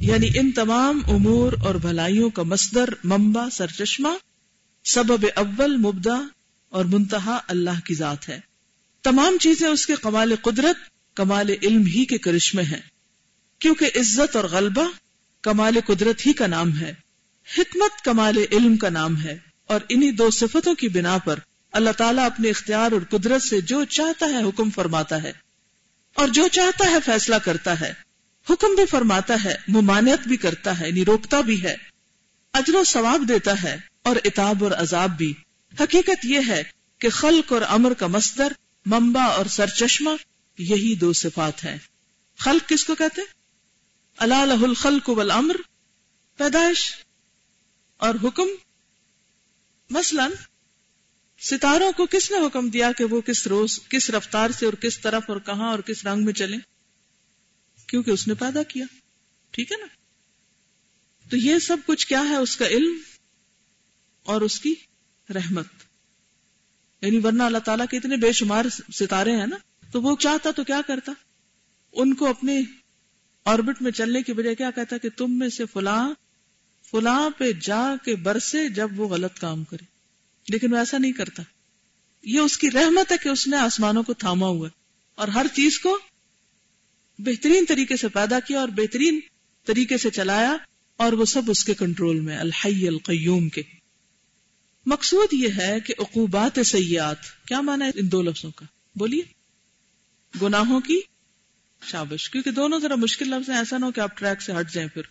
یعنی ان تمام امور اور بھلائیوں کا مصدر ممبا سرچشمہ، سبب اول مبدا اور منتہا اللہ کی ذات ہے۔ تمام چیزیں اس کے کمال قدرت، کمال علم ہی کے کرشمے ہیں۔ کیونکہ عزت اور غلبہ کمال قدرت ہی کا نام ہے۔ حکمت کمال علم کا نام ہے۔ اور انہی دو صفتوں کی بنا پر اللہ تعالیٰ اپنے اختیار اور قدرت سے جو چاہتا ہے حکم فرماتا ہے۔ اور جو چاہتا ہے فیصلہ کرتا ہے۔ حکم بھی فرماتا ہے، ممانعت بھی کرتا ہے یعنی روکتا بھی ہے، اجر و ثواب دیتا ہے اور اتاب اور عذاب بھی۔ حقیقت یہ ہے کہ خلق اور امر کا مصدر ممبا اور سرچشمہ یہی دو صفات ہیں۔ خلق کس کو کہتے؟ اللہ الخلق والامر، پیدائش۔ اور حکم؟ مثلا، ستاروں کو کس نے حکم دیا کہ وہ کس روز، کس رفتار سے اور کس طرف اور کہاں اور کس رنگ میں چلیں؟ کیونکہ اس نے پیدا کیا۔ ٹھیک ہے نا؟ تو یہ سب کچھ کیا ہے اس کا علم اور اس کی رحمت۔ یعنی ورنہ اللہ تعالیٰ کے اتنے بے شمار ستارے ہیں نا، تو وہ چاہتا تو کیا کرتا؟ ان کو اپنے آربٹ میں چلنے کی وجہ کیا کہتا کہ تم میں سے فلاں فلاں پہ جا کے برسے جب وہ غلط کام کرے۔ لیکن وہ ایسا نہیں کرتا۔ یہ اس کی رحمت ہے کہ اس نے آسمانوں کو تھاما ہوا اور ہر چیز کو بہترین طریقے سے پیدا کیا اور بہترین طریقے سے چلایا اور وہ سب اس کے کنٹرول میں، الحی القیوم کے۔ مقصود یہ ہے کہ عقوبات سیاحت کیا مانا ہے ان دو لفظوں کا؟ بولیے۔ گناہوں کی شابش، کیونکہ دونوں ذرا مشکل لفظ ہیں، ایسا نہ ہو کہ آپ ٹریک سے ہٹ جائیں پھر۔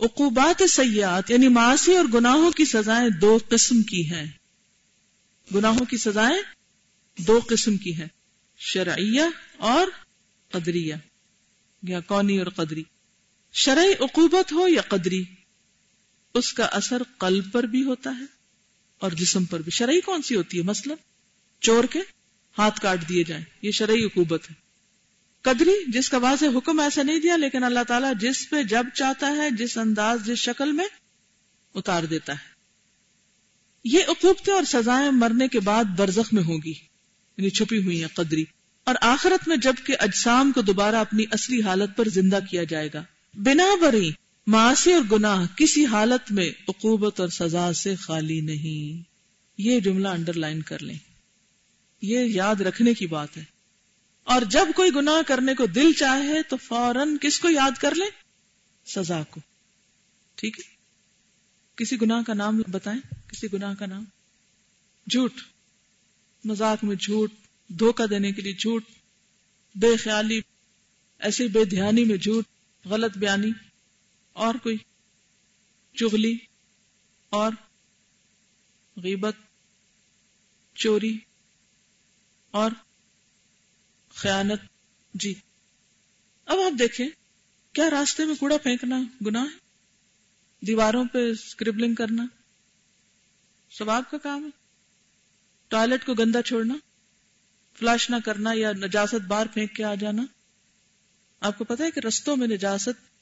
عقوبات سیاحت یعنی معاشی اور گناہوں کی سزائیں دو قسم کی ہیں۔ گناہوں کی سزائیں دو قسم کی ہیں، شرعیہ اور قدریہ۔ یا کونی اور قدری۔ شرعی عقوبت ہو یا قدری، اس کا اثر قلب پر بھی ہوتا ہے اور جسم پر بھی۔ شرعی کون سی ہوتی ہے؟ مثلا چور کے ہاتھ کاٹ دیے جائیں، یہ شرعی عقوبت ہے۔ قدری، جس کا واضح حکم ایسا نہیں دیا، لیکن اللہ تعالیٰ جس پہ جب چاہتا ہے، جس انداز، جس شکل میں اتار دیتا ہے۔ یہ عقوبتیں اور سزائیں مرنے کے بعد برزخ میں ہوگی یعنی چھپی ہوئی ہیں قدری۔ اور آخرت میں جبکہ اجسام کو دوبارہ اپنی اصلی حالت پر زندہ کیا جائے گا۔ بنا بری معاشی اور گناہ کسی حالت میں عقوبت اور سزا سے خالی نہیں۔ یہ جملہ انڈر لائن کر لیں۔ یہ یاد رکھنے کی بات ہے۔ اور جب کوئی گناہ کرنے کو دل چاہے تو فوراً کس کو یاد کر لیں؟ سزا کو۔ ٹھیک ہے؟ کسی گناہ کا نام بتائیں؟ کسی گناہ کا نام؟ جھوٹ۔ مذاق میں جھوٹ۔ دھوکہ دینے کے لیے جھوٹ، بے خیالی، ایسی بے دھیانی میں جھوٹ، غلط بیانی، اور کوئی چغلی، اور غیبت، چوری، اور خیانت۔ جی اب آپ دیکھیں، کیا راستے میں کوڑا پھینکنا گناہ ہے؟ دیواروں پہ اسکریبلنگ کرنا سواب کا کام ہے؟ ٹوائلٹ کو گندا چھوڑنا فلش نہ کرنا یا نجاست باہر پھینک کے آ جانا۔ آپ کو پتا ہے کہ رستوں میں نجاست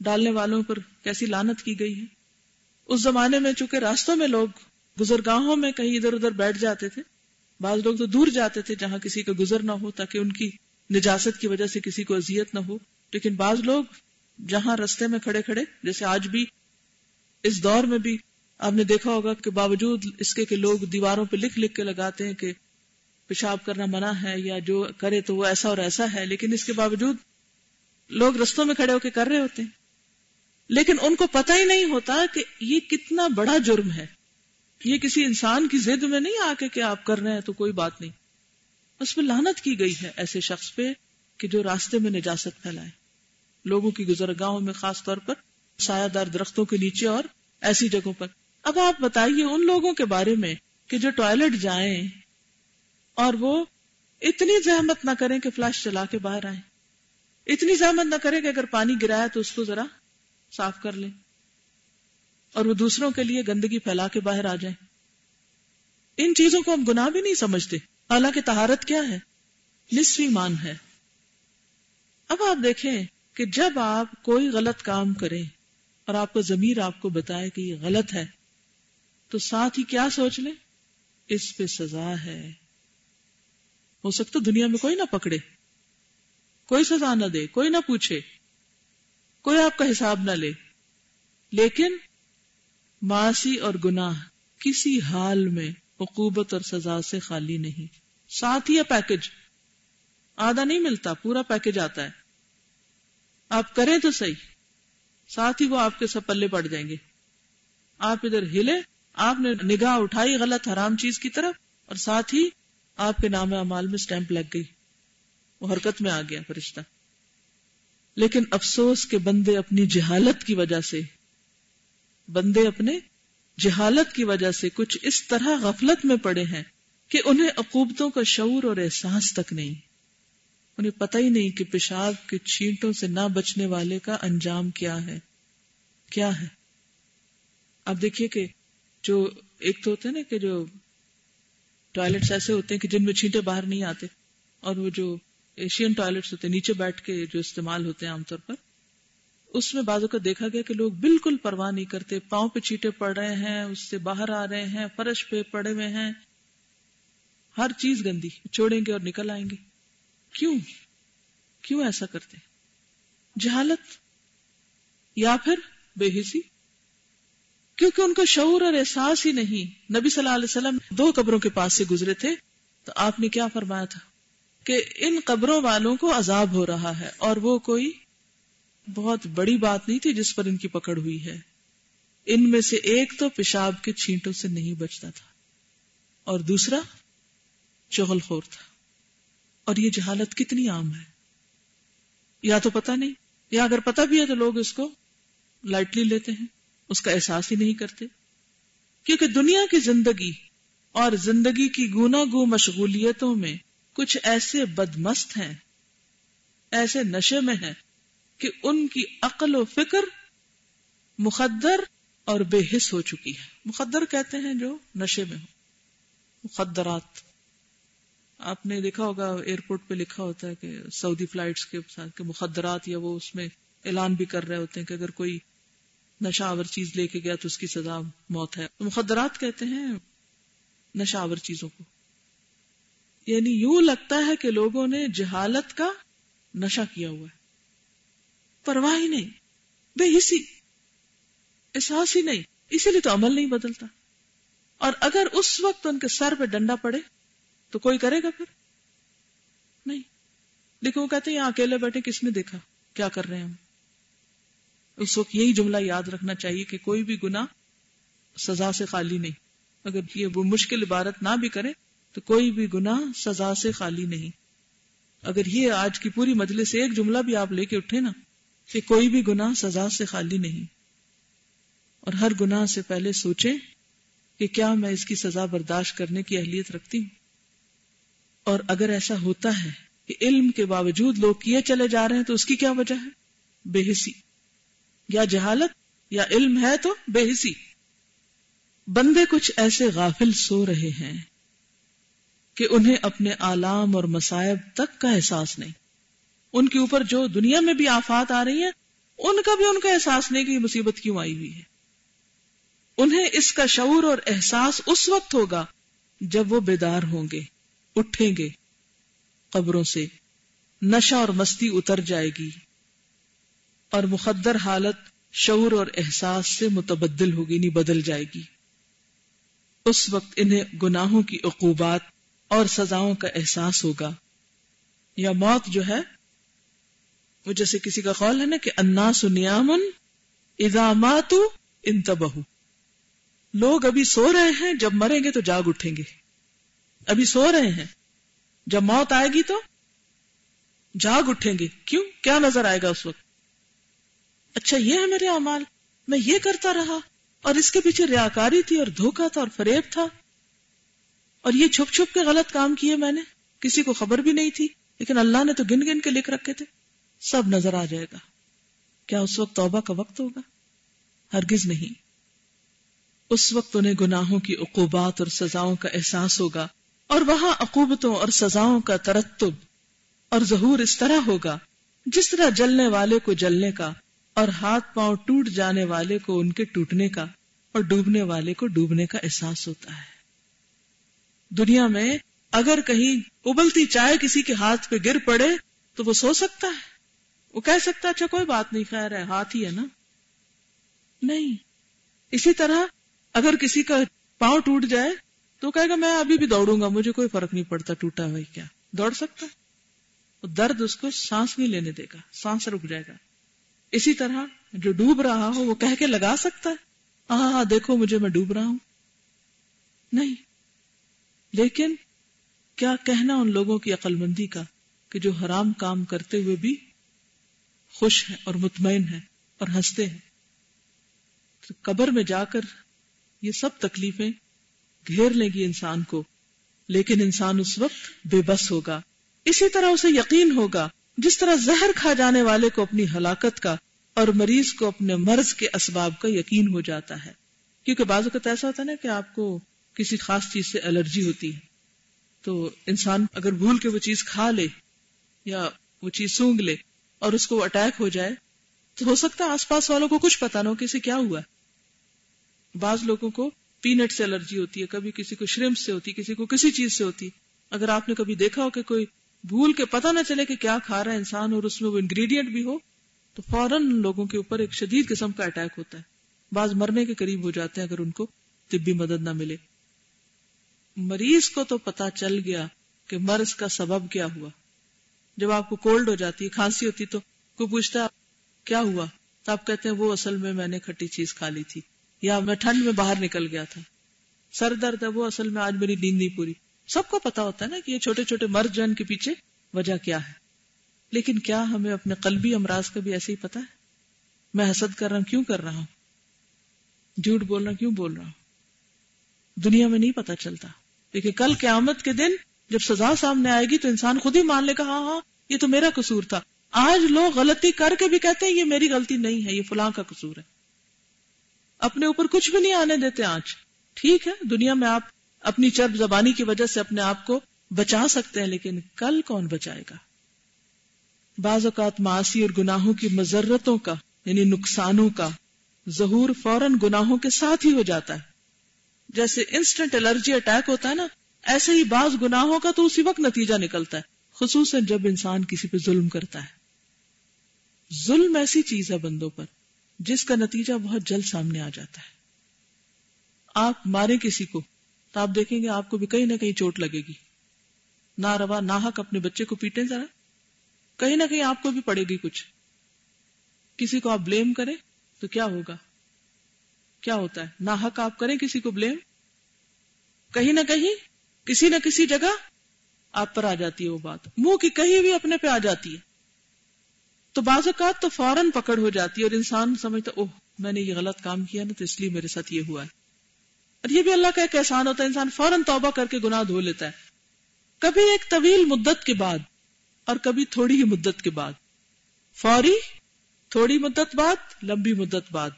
ڈالنے والوں پر کیسی لانت کی گئی ہے۔ اس زمانے میں چونکہ راستوں میں لوگ گزرگاہوں میں کہیں ادھر ادھر بیٹھ جاتے تھے، بعض لوگ تو دور جاتے تھے جہاں کسی کا گزر نہ ہو تاکہ ان کی نجاست کی وجہ سے کسی کو اذیت نہ ہو۔ لیکن بعض لوگ جہاں رستے میں کھڑے کھڑے، جیسے آج بھی، اس دور میں بھی آپ نے دیکھا ہوگا کہ باوجود اس کے کہ لوگ دیواروں پہ لکھ لکھ کے لگاتے ہیں کہ پیشاب کرنا منع ہے یا جو کرے تو وہ ایسا اور ایسا ہے، لیکن اس کے باوجود لوگ رستوں میں کھڑے ہو کے کر رہے ہوتے ہیں۔ لیکن ان کو پتہ ہی نہیں ہوتا کہ یہ کتنا بڑا جرم ہے۔ یہ کسی انسان کی زد میں نہیں آ کے کہ آپ کر رہے ہیں تو کوئی بات نہیں۔ اس میں لانت کی گئی ہے ایسے شخص پہ کہ جو راستے میں نجاست پھیلائے۔ لوگوں کی گزرگاہوں میں خاص طور پر سایہ دار درختوں کے نیچے اور ایسی جگہوں پر۔ اب آپ بتائیے ان لوگوں کے بارے میں کہ جو ٹوائلٹ جائیں اور وہ اتنی زحمت نہ کریں کہ فلش چلا کے باہر آئے اتنی زحمت نہ کریں کہ اگر پانی گرایا تو اس کو ذرا صاف کر لیں۔ اور وہ دوسروں کے لیے گندگی پھیلا کے باہر آ جائیں۔ ان چیزوں کو ہم گناہ بھی نہیں سمجھتے۔ حالانکہ تہارت کیا ہے؟ نصف ایمان ہے۔ اب آپ دیکھیں کہ جب آپ کوئی غلط کام کریں اور آپ کو ضمیر آپ کو بتائے کہ یہ غلط ہے، تو ساتھ ہی کیا سوچ لیں؟ اس پہ سزا ہے۔ ہو سکتا دنیا میں کوئی نہ پکڑے، کوئی سزا نہ دے، کوئی نہ پوچھے، کوئی آپ کا حساب نہ لے۔ لیکن معاشی اور گناہ کسی حال میں عقوبت اور سزا سے خالی نہیں۔ ساتھ ہی پیکج آدھا نہیں ملتا، پورا پیکج آتا ہے۔ آپ کریں تو صحیح، ساتھ ہی وہ آپ کے سب پلے پڑ جائیں گے۔ آپ ادھر ہلے، آپ نے نگاہ اٹھائی غلط، حرام چیز کی طرف، اور ساتھ ہی آپ کے نام امال میں سٹیمپ لگ گئی۔ وہ حرکت میں آ گیا فرشتہ۔ لیکن افسوس کے بندے اپنی جہالت کی وجہ سے، بندے اپنے جہالت کی وجہ سے کچھ اس طرح غفلت میں پڑے ہیں کہ انہیں عقوبتوں کا شعور اور احساس تک نہیں۔ انہیں پتہ ہی نہیں کہ پیشاب کے چھینٹوں سے نہ بچنے والے کا انجام کیا ہے۔ کیا ہے؟ اب دیکھیے کہ جو ایک تو ہوتے نا کہ جو ٹوائلٹس ایسے ہوتے ہیں کہ جن میں چھینٹے باہر نہیں آتے اور وہ جو ایشین ٹوائلٹس ہوتے ہیں، نیچے بیٹھ کے جو استعمال ہوتے ہیں عام طور پر، اس میں بازو کا دیکھا گیا کہ لوگ بالکل پرواہ نہیں کرتے، پاؤں پہ چیٹے پڑ رہے ہیں، اس سے باہر آ رہے ہیں، فرش پہ پڑے ہوئے ہیں۔ ہر چیز گندی، چھوڑیں گے اور نکل آئیں گے۔ کیوں؟ کیوں ایسا کرتے جہالت یا پھر بے حسی؟ کیونکہ ان کو شعور اور احساس ہی نہیں۔ نبی صلی اللہ علیہ وسلم دو قبروں کے پاس سے گزرے تھے۔ تو آپ نے کیا فرمایا تھا؟ کہ ان قبروں والوں کو عذاب ہو رہا ہے۔ اور وہ کوئی بہت بڑی بات نہیں تھی جس پر ان کی پکڑ ہوئی ہے۔ ان میں سے ایک تو پیشاب کے چھینٹوں سے نہیں بچتا تھا۔ اور دوسرا، چغل خور تھا۔ اور یہ جہالت کتنی عام ہے۔ یا تو پتا نہیں، یا اگر پتا بھی ہے تو لوگ اس کو لائٹلی لیتے ہیں۔ اس کا احساس ہی نہیں کرتے۔ کیونکہ دنیا کی زندگی اور زندگی کی گنا گو مشغولیتوں میں کچھ ایسے بدمست ہیں، ایسے نشے میں ہیں کہ ان کی عقل و فکر مقدر اور بے حص ہو چکی ہے۔ مقدر کہتے ہیں جو نشے میں ہو مقدرات آپ نے دیکھا ہوگا ایئرپورٹ پہ لکھا ہوتا ہے کہ سعودی فلائٹس کے ساتھ مخدرات یا وہ اس میں اعلان بھی کر رہے ہوتے ہیں کہ اگر کوئی نشاور چیز لے کے گیا تو اس کی سزا موت ہے۔ مخدرات کہتے ہیں نشاور چیزوں کو۔ یعنی یوں لگتا ہے کہ لوگوں نے جہالت کا نشا کیا ہوا ہے۔ پرواہ ہی نہیں۔ بے حسی۔ احساس ہی نہیں۔ اسی لیے تو عمل نہیں بدلتا۔ اور اگر اس وقت ان کے سر پہ ڈنڈا پڑے تو کوئی کرے گا پھر؟ نہیں۔ لیکن وہ کہتے ہیں، یہاں اکیلے بیٹھے کس نے دیکھا؟ کیا کر رہے ہیں ہم؟ اس وقت یہی جملہ یاد رکھنا چاہیے کہ کوئی بھی گنا سزا سے خالی نہیں۔ اگر یہ وہ مشکل عبارت نہ بھی کرے، تو کوئی بھی گنا سزا سے خالی نہیں۔ اگر یہ آج کی پوری مجلس سے ایک جملہ بھی آپ لے کے اٹھے نا، کہ کوئی بھی گنا سزا سے خالی نہیں۔ اور ہر گناہ سے پہلے سوچے کہ کیا میں اس کی سزا برداشت کرنے کی اہلیت رکھتی ہوں۔ اور اگر ایسا ہوتا ہے کہ علم کے باوجود لوگ کیے چلے جا رہے ہیں، تو اس کی کیا وجہ ہے؟ بے حسی۔ یا جہالت یا علم ہے تو بے حسی۔ بندے کچھ ایسے غافل سو رہے ہیں کہ انہیں اپنے آلام اور مسائب تک کا احساس نہیں۔ ان کے اوپر جو دنیا میں بھی آفات آ رہی ہیں، ان کا بھی ان کا احساس نہیں کہ یہ مصیبت کیوں آئی ہوئی ہے۔ انہیں اس کا شعور اور احساس اس وقت ہوگا جب وہ بیدار ہوں گے، اٹھیں گے، قبروں سے نشا اور مستی اتر جائے گی۔ اور مقدر حالت شعور اور احساس سے متبدل ہوگی نہیں بدل جائے گی۔ اس وقت انہیں گناہوں کی عقوبات اور سزاؤں کا احساس ہوگا۔ یا موت جو ہے، وہ جیسے کسی کا قول ہے نا کہ انا سنیامن ادامات انتبہ لوگ ابھی سو رہے ہیں، جب مریں گے تو جاگ اٹھیں گے۔ ابھی سو رہے ہیں، جب موت آئے گی تو جاگ اٹھیں گے۔ کیوں؟ کیا نظر آئے گا اس وقت؟ اچھا یہ ہے میرے امال میں یہ کرتا رہا۔ اور اس کے پیچھے ریاکاری تھی اور دھوکا تھا اور فریب تھا۔ اور یہ چھپ چھپ کے غلط کام کیے میں نے۔ کسی کو خبر بھی نہیں تھی، لیکن اللہ نے تو گن گن کے لکھ رکھے تھے۔ سب نظر آ جائے گا۔ کیا اس وقت توبہ کا وقت ہوگا؟ ہرگز نہیں۔ اس وقت انہیں گناہوں کی عقوبات اور سزاؤں کا احساس ہوگا۔ اور وہاں عقوبتوں اور سزاؤں کا ترتب اور ظہور اس طرح ہوگا، جس طرح جلنے والے کو جلنے کا اور ہاتھ پاؤں ٹوٹ جانے والے کو ان کے ٹوٹنے کا اور ڈوبنے والے کو ڈوبنے کا احساس ہوتا ہے۔ دنیا میں اگر کہیں ابلتی چائے کسی کے ہاتھ پہ گر پڑے تو وہ سو سکتا ہے۔ وہ کہہ سکتا اچھا کوئی بات نہیں، خیر ہے، ہاتھ ہی ہے نا۔ نہیں۔ اسی طرح اگر کسی کا پاؤں ٹوٹ جائے تو کہے گا، میں ابھی بھی دوڑوں گا، مجھے کوئی فرق نہیں پڑتا، ٹوٹا بھائی کیا۔ دوڑ سکتا درد اس کو سانس نہیں لینے دے گا، سانس رک جائے گا۔ اسی طرح جو ڈوب رہا ہو وہ کہہ کے لگا سکتا ہے ہاں دیکھو مجھے میں ڈوب رہا ہوں۔ نہیں، لیکن کیا کہنا ان لوگوں کی عقل مندی کا کہ جو حرام کام کرتے ہوئے بھی خوش ہیں اور مطمئن ہیں اور ہنستے ہیں؟ تو قبر میں جا کر یہ سب تکلیفیں گھیر لیں گی انسان کو، لیکن انسان اس وقت بے بس ہوگا۔ اسی طرح اسے یقین ہوگا، جس طرح زہر کھا جانے والے کو اپنی ہلاکت کا اور مریض کو اپنے مرض کے اسباب کا یقین ہو جاتا ہے۔ کیونکہ بعض اوقات ایسا ہوتا ہے نا کہ آپ کو کسی خاص چیز سے الرجی ہوتی ہے۔ تو انسان اگر بھول کے وہ چیز کھا لے یا وہ چیز سونگ لے اور اس کو اٹیک ہو جائے، تو ہو سکتا ہے آس پاس والوں کو کچھ پتا نہ ہو کسی کیا ہوا بعض لوگوں کو پینٹ سے الرجی ہوتی ہے، کبھی کسی کو شرمپ سے ہوتی، کسی کو کسی چیز سے ہوتی۔ اگر آپ نے کبھی دیکھا ہو کہ کوئی بھول کے پتہ نہ چلے کہ کیا کھا رہا ہے انسان اور اس میں وہ انگریڈینٹ بھی ہو تو فوراً لوگوں کے اوپر ایک شدید قسم کا اٹیک ہوتا ہے۔ بعض مرنے کے قریب ہو جاتے ہیں اگر ان کو طبی مدد نہ ملے۔ مریض کو تو پتا چل گیا کہ مرض کا سبب کیا ہوا۔ جب آپ کو کولڈ ہو جاتی ہے، کھانسی ہوتی تو کوئی پوچھتا کیا ہوا؟ تو آپ کہتے ہیں، وہ اصل میں میں نے کھٹی چیز کھا لی تھی۔ یا میں ٹھنڈ میں باہر نکل گیا تھا۔ سر درد ہے، وہ اصل میں آج میری نیند نہیں پوری۔ سب کو پتا ہوتا ہے نا کہ یہ چھوٹے چھوٹے مرض جو ان کے پیچھے وجہ کیا ہے۔ لیکن کیا ہمیں اپنے قلبی امراض کا بھی ایسے ہی پتا ہے؟ میں حسد کر رہا ہوں، کیوں کر رہا ہوں؟ جھوٹ بول رہا ہوں، کیوں بول رہا ہوں؟ دنیا میں نہیں پتا چلتا۔ لیکن کل قیامت کے دن جب سزا سامنے آئے گی تو انسان خود ہی مان لے گا ہاں ہاں یہ تو میرا قصور تھا۔ آج لوگ غلطی کر کے بھی کہتے ہیں، یہ میری غلطی نہیں ہے، یہ فلاں کا قصور ہے۔ اپنے اوپر کچھ بھی نہیں آنے دیتے آج۔ ٹھیک ہے، دنیا میں آپ اپنی چرب زبانی کی وجہ سے اپنے آپ کو بچا سکتے ہیں، لیکن کل کون بچائے گا؟ بعض اوقات معاشی اور گناہوں کی مذرتوں کا یعنی نقصانوں کا ظہور فوراً گناہوں کے ساتھ ہی ہو جاتا ہے۔ جیسے انسٹنٹ الرجی اٹیک ہوتا ہے نا، ایسے ہی بعض گناہوں کا تو اسی وقت نتیجہ نکلتا ہے، خصوصاً جب انسان کسی پہ ظلم کرتا ہے۔ ظلم ایسی چیز ہے بندوں پر، جس کا نتیجہ بہت جلد سامنے آ جاتا ہے۔ آپ مارے کسی کو، تو آپ دیکھیں گے آپ کو بھی کہیں نہ کہیں چوٹ لگے گی۔ نہ روا نہ اپنے بچے کو پیٹیں ذرا۔ کہیں نہ کہیں آپ کو بھی پڑے گی کچھ۔ کسی کو آپ بلیم کریں تو کیا ہوگا؟ کیا ہوتا ہے؟ نہ حق آپ کریں کسی کو بلیم کہیں نہ کہیں کسی نہ کسی جگہ آپ پر آ جاتی ہے وہ بات۔ منہ کی کہیں بھی اپنے پہ آ جاتی ہے۔ تو بعض اوقات تو فوراً پکڑ ہو جاتی ہے اور انسان سمجھتا اوہ، میں نے یہ غلط کام کیا نا تو اس لیے میرے ساتھ یہ ہوا ہے۔ اور یہ بھی اللہ کا ایک احسان ہوتا ہے، انسان فوراً توبہ کر کے گناہ دھو لیتا ہے۔ کبھی ایک طویل مدت کے بعد اور کبھی تھوڑی ہی مدت کے بعد۔ فوری، تھوڑی مدت بعد، لمبی مدت بعد۔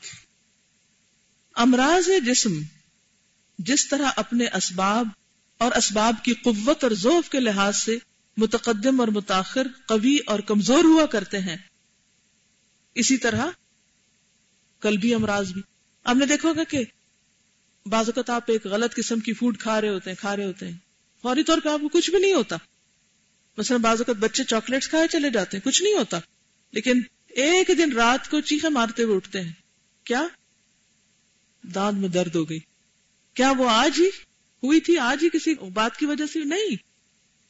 امراض جسم، جس طرح اپنے اسباب اور اسباب کی قوت اور ذوف کے لحاظ سے متقدم اور متاخر، قوی اور کمزور ہوا کرتے ہیں۔ اسی طرح قلبی امراض بھی۔ آپ نے دیکھو گا کہ بعض اوقات آپ ایک غلط قسم کی فوڈ کھا رہے ہوتے ہیں، کھا رہے ہوتے ہیں۔ فوری طور پہ آپ کو کچھ بھی نہیں ہوتا۔ مثلا بعض اوقات بچے چاکلیٹس کھائے چلے جاتے ہیں، کچھ نہیں ہوتا۔ لیکن ایک دن رات کو چیخے مارتے ہوئے اٹھتے ہیں۔ کیا؟ دانت میں درد ہو گئی۔ کیا وہ آج ہی ہوئی تھی؟ آج ہی کسی بات کی وجہ سے؟ نہیں۔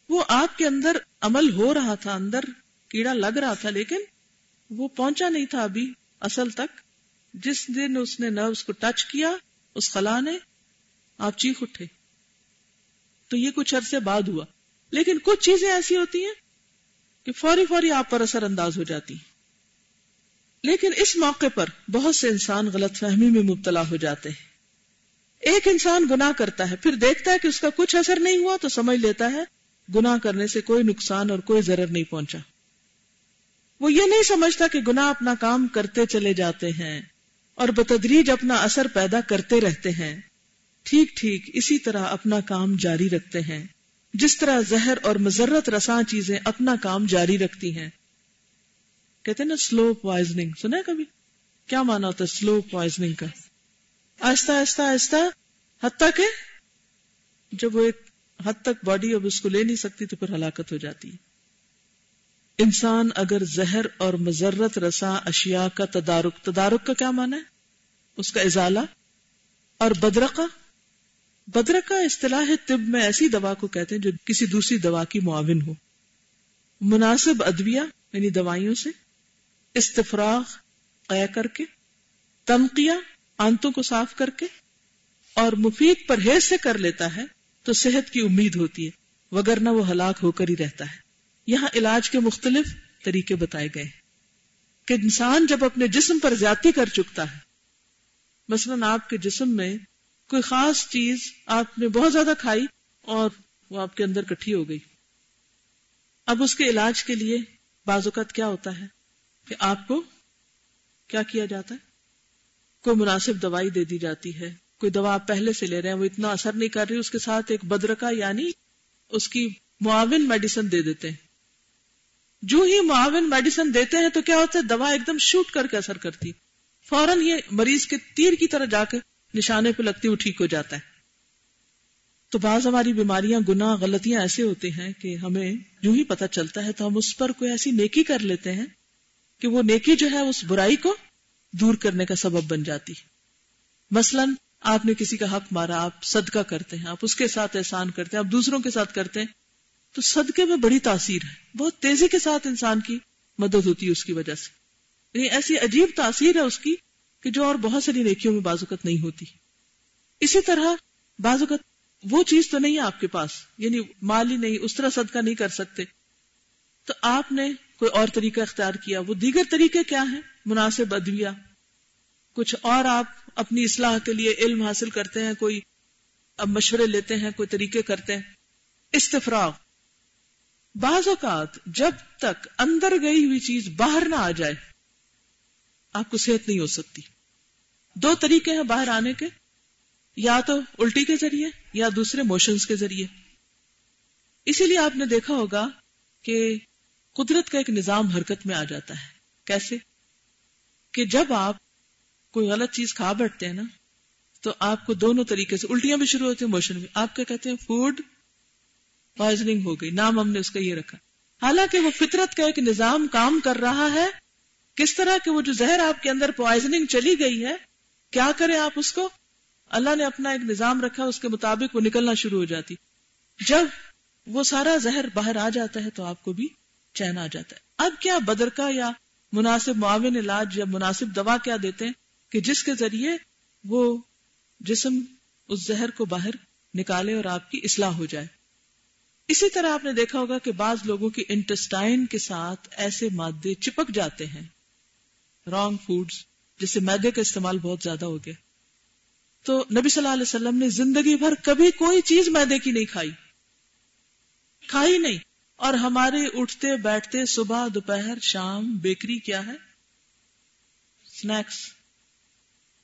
وہ آپ کے اندر عمل ہو رہا تھا، اندر کیڑا لگ رہا تھا، لیکن وہ پہنچا نہیں تھا ابھی اصل تک۔ جس دن اس نے نروس کو ٹچ کیا، اس خلا نے آپ چیخ اٹھے۔ تو یہ کچھ عرصے بعد ہوا۔ لیکن کچھ چیزیں ایسی ہوتی ہیں کہ فوری فوری آپ پر اثر انداز ہو جاتی لیکن اس موقع پر بہت سے انسان غلط فہمی میں مبتلا ہو جاتے ہیں۔ ایک انسان گنا کرتا ہے، پھر دیکھتا ہے کہ اس کا کچھ اثر نہیں ہوا تو سمجھ لیتا ہے گنا کرنے سے کوئی نقصان اور کوئی ضرر نہیں پہنچا۔ وہ یہ نہیں سمجھتا کہ گنا اپنا کام کرتے چلے جاتے ہیں اور بتدریج اپنا اثر پیدا کرتے رہتے ہیں۔ ٹھیک ٹھیک، اسی طرح اپنا کام جاری رکھتے ہیں۔ جس طرح زہر اور مذرت رساں چیزیں اپنا کام جاری رکھتی ہیں۔ کہتے ہیں نا سلو پوائزنگ سنا کبھی؟ کیا مانا ہوتا ہے سلو پوائزنگ کا؟ آہستہ آہستہ آہستہ حتیٰ کہ جب وہ ایک حد تک باڈی اب اس کو لے نہیں سکتی تو پھر ہلاکت ہو جاتی۔ ہے انسان اگر زہر اور مذرت رسا اشیاء کا تدارک تدارک کا کیا مانا ہے؟ اس کا ازالہ اور بدرقہ؟ بدرقہ اصطلاح طب میں ایسی دوا کو کہتے ہیں جو کسی دوسری دوا کی معاون ہو۔ مناسب ادویہ یعنی دوائیوں سے، استفراغ قے کر کے، تنقیہ آنتوں کو صاف کر کے، اور مفید پرہیز سے کر لیتا ہے تو صحت کی امید ہوتی ہے، وگرنہ وہ ہلاک ہو کر ہی رہتا ہے۔ یہاں علاج کے مختلف طریقے بتائے گئے کہ انسان جب اپنے جسم پر زیادتی کر چکتا ہے، مثلا آپ کے جسم میں کوئی خاص چیز آپ نے بہت زیادہ کھائی اور وہ آپ کے اندر کٹھی ہو گئی۔ اب اس کے علاج کے لیے بعض اوقات کیا ہوتا ہے کہ آپ کو کیا کیا جاتا ہے؟ کوئی مناسب دوائی دے دی جاتی ہے، کوئی دوا آپ پہلے سے لے رہے ہیں، وہ اتنا اثر نہیں کر رہی، اس کے ساتھ ایک بدرکا یعنی اس کی معاون میڈیسن دے دیتے ہیں۔ جو ہی معاون میڈیسن دیتے ہیں تو کیا ہوتا ہے؟ دوا ایک دم شوٹ کر کے اثر کرتی۔ فوراً یہ مریض کے تیر کی طرح جا کے نشانے پہ لگتی وہ ٹھیک ہو جاتا ہے۔ تو بعض ہماری بیماریاں گنا غلطیاں ایسے ہوتے ہیں کہ ہمیں جو ہی پتہ چلتا ہے تو ہم اس پر کوئی ایسی نیکی کر لیتے ہیں کہ وہ نیکی جو ہے اس برائی کو دور کرنے کا سبب بن جاتی مثلا، آپ نے کسی کا حق مارا، آپ صدقہ کرتے ہیں، آپ اس کے ساتھ احسان کرتے ہیں، آپ دوسروں کے ساتھ کرتے ہیں۔ تو صدقے میں بڑی تاثیر ہے۔ بہت تیزی کے ساتھ انسان کی مدد ہوتی ہے اس کی وجہ سے۔ یعنی ایسی عجیب تاثیر ہے اس کی کہ جو اور بہت ساری نیکیوں میں بازوقت نہیں ہوتی۔ اسی طرح بازوقت وہ چیز تو نہیں ہے آپ کے پاس یعنی مال ہی نہیں، اس طرح صدقہ نہیں کر سکتے۔ تو آپ نے کوئی اور طریقہ اختیار کیا؟ وہ دیگر طریقے کیا ہیں؟ مناسب ادویہ۔ کچھ اور آپ اپنی اصلاح کے لیے علم حاصل کرتے ہیں، کوئی اب مشورے لیتے ہیں، کوئی طریقے کرتے ہیں۔ استفراغ۔ بعض اوقات جب تک اندر گئی ہوئی چیز باہر نہ آ جائے آپ کو صحت نہیں ہو سکتی۔ دو طریقے ہیں باہر آنے کے۔ یا تو الٹی کے ذریعے یا دوسرے موشنز کے ذریعے۔ اسی لیے آپ نے دیکھا ہوگا کہ قدرت کا ایک نظام حرکت میں آ جاتا ہے۔ کیسے؟ کہ جب آپ کوئی غلط چیز کھا بیٹھتے ہیں نا، تو آپ کو دونوں طریقے سے، الٹیاں بھی شروع ہوتی ہیں، موشن بھی۔ آپ کیا کہتے ہیں؟ فوڈ پوائزنگ ہو گئی۔ نام ہم نے اس کا یہ رکھا۔ حالانکہ وہ فطرت کا ایک نظام کام کر رہا ہے۔ کس طرح کہ وہ جو زہر آپ کے اندر پوائزنگ چلی گئی ہے، کیا کریں آپ اس کو؟ اللہ نے اپنا ایک نظام رکھا، اس کے مطابق وہ نکلنا شروع ہو جاتی۔ جب وہ سارا زہر باہر آ جاتا ہے تو آپ کو بھی چین آ جاتا ہے۔ اب کیا بدر کا یا مناسب معاون علاج یا مناسب دوا کیا دیتے ہیں کہ جس کے ذریعے وہ جسم اس زہر کو باہر نکالے اور آپ کی اصلاح ہو جائے؟ اسی طرح آپ نے دیکھا ہوگا کہ بعض لوگوں کی انٹسٹائن کے ساتھ ایسے مادے چپک جاتے ہیں۔ رانگ فوڈز جسے میدے کا استعمال بہت زیادہ ہو گیا۔ تو نبی صلی اللہ علیہ وسلم نے زندگی بھر کبھی کوئی چیز میدے کی نہیں کھائی۔ کھائی نہیں۔ اور ہمارے اٹھتے بیٹھتے صبح، دوپہر، شام، بیکری کیا ہے؟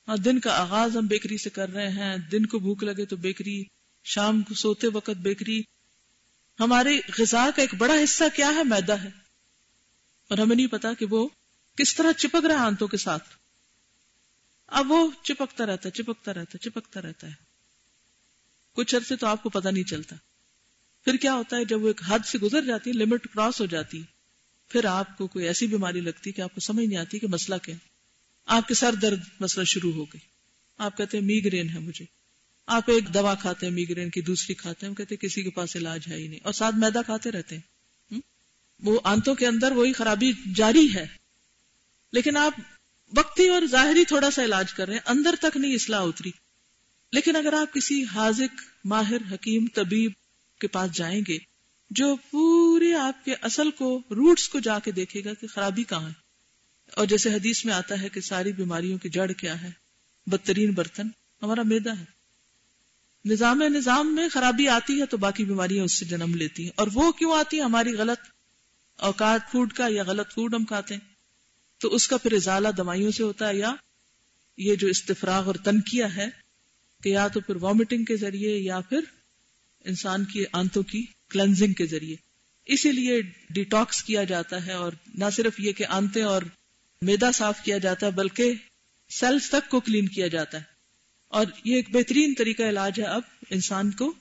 ہاں دن کا آغاز ہم بیکری سے کر رہے ہیں۔ دن کو بھوک لگے تو بیکری، شام کو سوتے وقت بیکری۔ ہماری غذا کا ایک بڑا حصہ کیا ہے؟ میدا ہے۔ اور ہمیں نہیں پتا کہ وہ کس طرح چپک رہا آنتوں کے ساتھ؟ اب وہ چپکتا رہتا ہے، چپکتا رہتا ہے، چپکتا رہتا ہے۔ کچھ عرصے تو آپ کو پتا نہیں چلتا۔ پھر کیا ہوتا ہے جب وہ ایک حد سے گزر جاتی ہے لمٹ کراس ہو جاتی۔ پھر آپ کو کوئی ایسی بیماری لگتی کہ آپ کو سمجھ نہیں آتی کہ مسئلہ کیا آپ کے سر درد مسئلہ شروع ہو گئی آپ کہتے ہیں میگرین ہے مجھے۔ آپ ایک دوا کھاتے ہیں میگرین کی دوسری کھاتے ہیں۔ کہتے ہیں کسی کے پاس علاج ہے ہی نہیں۔ اور ساتھ میدا کھاتے رہتے ہیں۔ وہ آنتوں کے اندر وہی خرابی جاری ہے۔ لیکن آپ وقتی اور ظاہری تھوڑا سا علاج کر رہے ہیں، اندر تک نہیں اصلاح اتری۔ لیکن اگر آپ کسی حاضق ماہر، حکیم، طبیب کے پاس جائیں گے، جو پورے آپ کے اصل کو، روٹس کو جا کے دیکھے گا کہ خرابی کہاں ہے۔ اور جیسے حدیث میں آتا ہے کہ ساری بیماریوں کی جڑ کیا ہے، بدترین برتن، ہمارا میدا ہے۔ نظام نظام میں خرابی آتی ہے تو باقی بیماریاں اس سے جنم لیتی ہیں۔ اور وہ کیوں آتی ہے ہماری غلط اوقات فوڈ کا یا غلط فوڈ ہم کھاتے ہیں۔ تو اس کا پھر ازالہ دوائیوں سے ہوتا ہے یا یہ جو استفراغ اور تنکیہ ہے کہ یا تو پھر وامٹنگ کے ذریعے یا پھر انسان کی آنتوں کی کلنزنگ کے ذریعے۔ اسی لیے ڈیٹاکس کیا جاتا ہے اور نہ صرف یہ کہ آنتے اور میدا صاف کیا جاتا ہے، بلکہ سیلس تک کو کلین کیا جاتا ہے۔ اور یہ ایک بہترین طریقہ علاج ہے اب انسان کو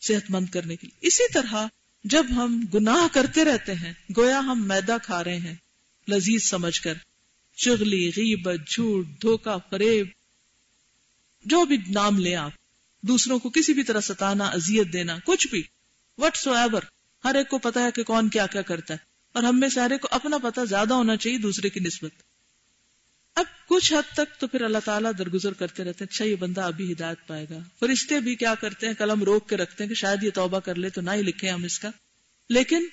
صحت مند کرنے کے لیے۔ اسی طرح جب ہم گناہ کرتے رہتے ہیں، گویا ہم میدا کھا رہے ہیں۔ لذیذ سمجھ کر، چغلی، غیبت، جھوٹ دھوکا فریب، جو بھی نام لے آپ، دوسروں کو کسی بھی طرح ستانا، اذیت دینا، کچھ بھی وٹ سو ایور ہر ایک کو پتا ہے کہ کون کیا کیا کرتا ہے، اور ہم میں سے ہر ایک کو اپنا پتا زیادہ ہونا چاہیے دوسرے کی نسبت۔ اب کچھ حد تک تو پھر اللہ تعالیٰ درگزر کرتے رہتے ہیں اچھا یہ بندہ ابھی ہدایت پائے گا۔ فرشتے بھی کیا کرتے ہیں، قلم روک کے رکھتے ہیں کہ شاید یہ توبہ کر لے تو نہ ہی لکھے ہم اس کا۔ لیکن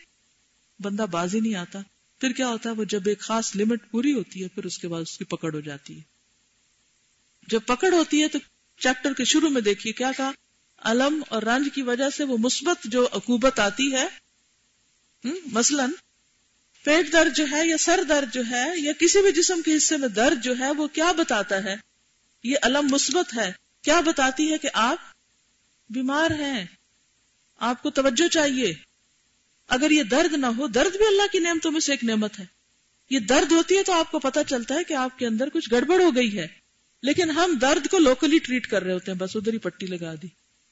بندہ بازی نہیں آتا۔ پھر کیا ہوتا ہے؟ وہ جب ایک خاص لمٹ پوری ہوتی ہے، پھر اس کے بعد اس کی پکڑ ہو جاتی ہے۔ جب پکڑ ہوتی ہے تو چیپٹر کے شروع میں دیکھیے کیا کہا؟ علم اور رنج کی وجہ سے وہ مثبت جو عقوبت آتی ہے مثلا پیٹ درد جو ہے یا سر درد جو ہے یا کسی بھی جسم کے حصے میں درد جو ہے، وہ کیا بتاتا ہے؟ یہ علم مثبت ہے۔ کیا بتاتی ہے کہ آپ بیمار ہیں؟ آپ کو توجہ چاہیے۔ اگر یہ درد نہ ہو، درد بھی اللہ کی نعمتوں میں سے ایک نعمت ہے۔ یہ درد ہوتی ہے تو آپ کو پتا چلتا ہے کہ آپ کے اندر کچھ گڑبڑ ہو گئی ہے۔ لیکن ہم درد کو لوکلی ٹریٹ کر رہے ہوتے ہیں، بس ادھر ہی پٹی لگا دی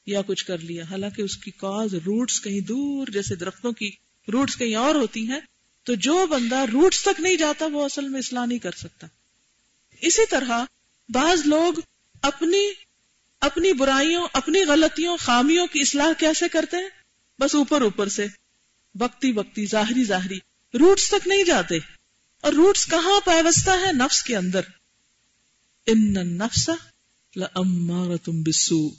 یا کچھ کر لیا۔ حالانکہ اس کی کاز روٹس کہیں دور جیسے درختوں کی روٹس کہیں اور ہوتی ہیں، تو جو بندہ روٹس تک نہیں جاتا، وہ اصل میں اصلاح نہیں کر سکتا۔ اسی طرح بعض لوگ اپنی اپنی برائیوں، اپنی غلطیوں، خامیوں کی اصلاح کیسے کرتے ہیں؟ بس اوپر اوپر سے۔ وقتی وقتی، ظاہری ظاہری۔ روٹس تک نہیں جاتے۔ اور روٹس کہاں پیوستہ ہے؟ نفس کے اندر۔ ان بسو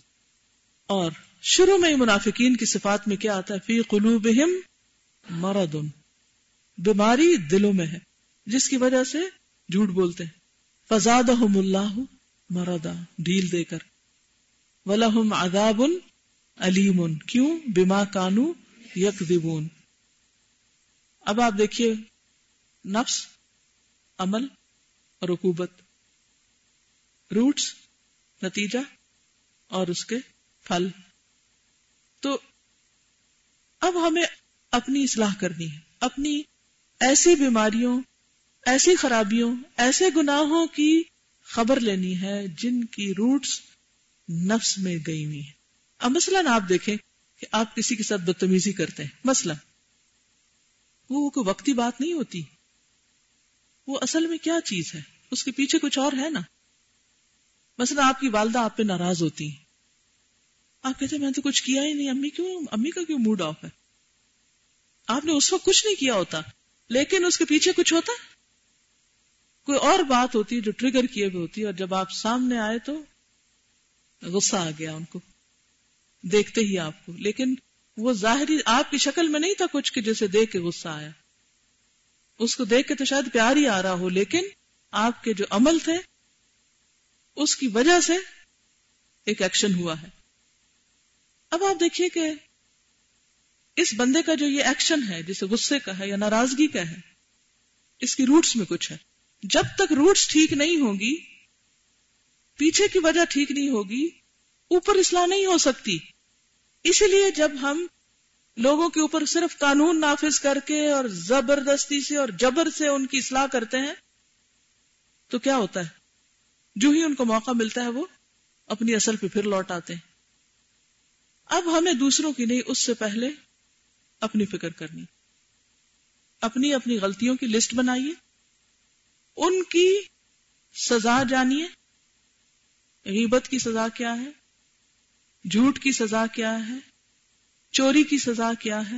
اور شروع میں منافقین کی صفات میں کیا آتا ہے؟ فی قلوبہم مرض۔ بیماری دلوں میں ہے، جس کی وجہ سے جھوٹ بولتے ہیں۔ فزادہم اللہ مردا ڈھیل دے کر۔ ولہم عذاب علیم کیوں؟ بما کانو یکذبون۔ اب آپ دیکھیے نفس، عمل اور رکوبت۔ روٹس، نتیجہ اور اس کے پھل۔ تو اب ہمیں اپنی اصلاح کرنی ہے۔ اپنی ایسی بیماریوں، ایسی خرابیوں، ایسے گناہوں کی خبر لینی ہے جن کی روٹس نفس میں گئی ہوئی ہے اب مثلاً آپ دیکھیں کہ آپ کسی کے ساتھ بدتمیزی کرتے ہیں۔ مثلا وہ کوئی وقتی بات نہیں ہوتی۔ وہ اصل میں کیا چیز ہے؟ اس کے پیچھے کچھ اور ہے نا؟ مثلا آپ کی والدہ آپ پہ ناراض ہوتی۔ ہیں آپ کہتے ہیں، میں تو کچھ کیا ہی نہیں۔ امی کیوں، امی کا کیوں موڈ آف ہے؟ آپ نے اس وقت کچھ نہیں کیا ہوتا، لیکن اس کے پیچھے کچھ ہوتا۔ کوئی اور بات ہوتی ہے جو ٹریگر کیے ہوئے ہوتی ہے اور جب آپ سامنے آئے تو غصہ آ گیا ان کو۔ دیکھتے ہی آپ کو۔ لیکن وہ ظاہری آپ کی شکل میں نہیں تھا کچھ کہ جیسے دیکھ کے غصہ آیا۔ اس کو دیکھ کے تو شاید پیار ہی آ رہا ہو، لیکن آپ کے جو عمل تھے، اس کی وجہ سے ایک ایکشن ہوا ہے۔ اب آپ دیکھیے کہ اس بندے کا جو یہ ایکشن ہے، جسے غصے کا ہے یا ناراضگی کا ہے، اس کی روٹس میں کچھ ہے۔ جب تک روٹس ٹھیک نہیں ہوگی، پیچھے کی وجہ ٹھیک نہیں ہوگی، اوپر اصلاح نہیں ہو سکتی۔ اسی لیے جب ہم لوگوں کے اوپر صرف قانون نافذ کر کے اور زبردستی سے اور جبر سے ان کی اصلاح کرتے ہیں، تو کیا ہوتا ہے؟ جو ہی ان کو موقع ملتا ہے وہ اپنی اصل پہ پھر لوٹ آتے ہیں۔ اب ہمیں دوسروں کی نہیں، اس سے پہلے اپنی فکر کرنی۔ اپنی اپنی غلطیوں کی لسٹ بنائیے۔ ان کی سزا جانیے۔ غیبت کی سزا کیا ہے؟ جھوٹ کی سزا کیا ہے؟ چوری کی سزا کیا ہے؟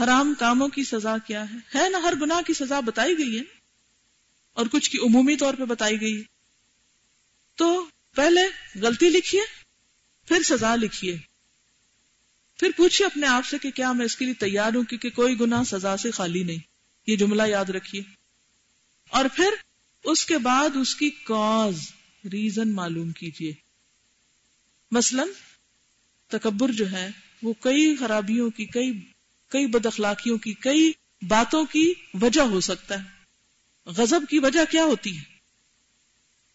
حرام کاموں کی سزا کیا ہے؟ ہے نا، ہر گناہ کی سزا بتائی گئی ہے اور کچھ کی عمومی طور پہ بتائی گئی تو پہلے غلطی لکھیے، پھر سزا لکھیے۔ پھر پوچھیے اپنے آپ سے کہ کیا میں اس کے لیے تیار ہوں کیونکہ کوئی گنا سزا سے خالی نہیں۔ یہ جملہ یاد رکھیے۔ اور پھر اس کے بعد اس کی کاز، ریزن معلوم کیجیے۔ مثلا تکبر جو ہے، وہ کئی خرابیوں کی، کئی کئی بد اخلاقیوں کی، کئی باتوں کی وجہ ہو سکتا ہے۔ غزب کی وجہ کیا ہوتی ہے؟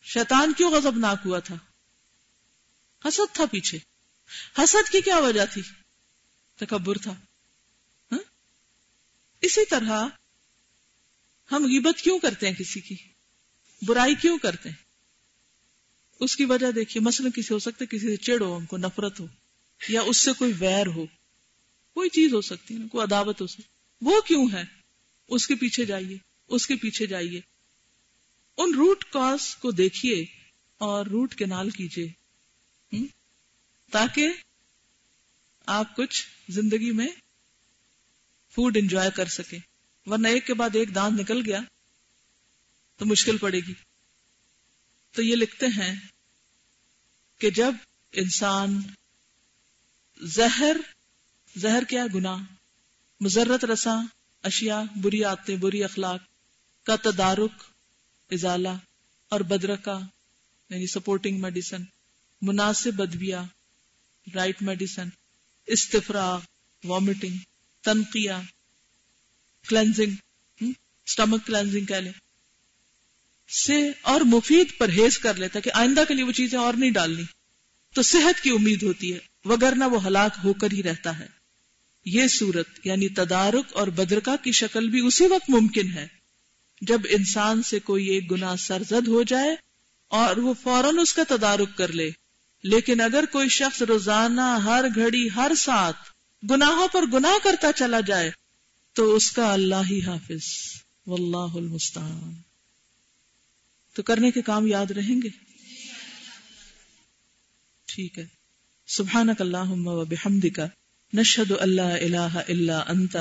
شیطان کیوں غزب ناک ہوا تھا؟ حسد تھا پیچھے۔ حسد کی کیا وجہ تھی؟ تکبر تھا۔ ہاں؟ اسی طرح ہم غیبت کیوں کرتے ہیں کسی کی؟ برائی کیوں کرتے ہیں؟ اس کی وجہ دیکھیے، مثلا کسی ہو سکتا ہے کسی سے چڑ ہو ہم کو نفرت ہو، یا اس سے کوئی ویر ہو، کوئی چیز ہو سکتی ہے نا کوئی عداوت ہو سکتی وہ کیوں ہے؟ اس کے پیچھے جائیے، اس کے پیچھے جائیے۔ ان روٹ کاز کو دیکھیے اور روٹ کنال کیجیے۔ تاکہ آپ کچھ زندگی میں فوڈ انجوائے کر سکے ورنہ ایک کے بعد ایک دانت نکل گیا تو مشکل پڑے گی۔ تو یہ لکھتے ہیں کہ جب انسان زہر زہر کیا گنا مزرت رساں، اشیاء، بری آتے، بری اخلاق، کا تدارک، ازالہ اور بدرکا یعنی سپورٹنگ میڈیسن مناسب ادویہ رائٹ میڈیسن استفرا وامٹنگ تنقیہ کلینزنگ اسٹمک کلینزنگ کہہ لیں۔ سے اور مفید پرہیز کر لیتا کہ آئندہ کے لیے وہ چیزیں اور نہیں ڈالنی۔ تو صحت کی امید ہوتی ہے، وگرنہ وہ ہلاک ہو کر ہی رہتا ہے۔ یہ صورت یعنی تدارک اور بدرکا کی شکل بھی اسی وقت ممکن ہے جب انسان سے کوئی ایک گنا سرزد ہو جائے اور وہ فوراً اس کا تدارک کر لے۔ لیکن اگر کوئی شخص روزانہ، ہر گھڑی، ہر ساتھ گناہوں پر گناہ کرتا چلا جائے، تو اس کا اللہ ہی حافظ۔ واللہ المستعان۔ تو کرنے کے کام یاد رہیں گے؟ ٹھیک ہے۔ سبحانک اللہم و بحمدک، نشہد اللہ الہ الا انت،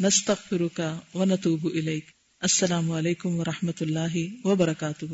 نستغفرک و نتوب الیک۔ السلام علیکم و رحمت اللہ وبرکاتہ۔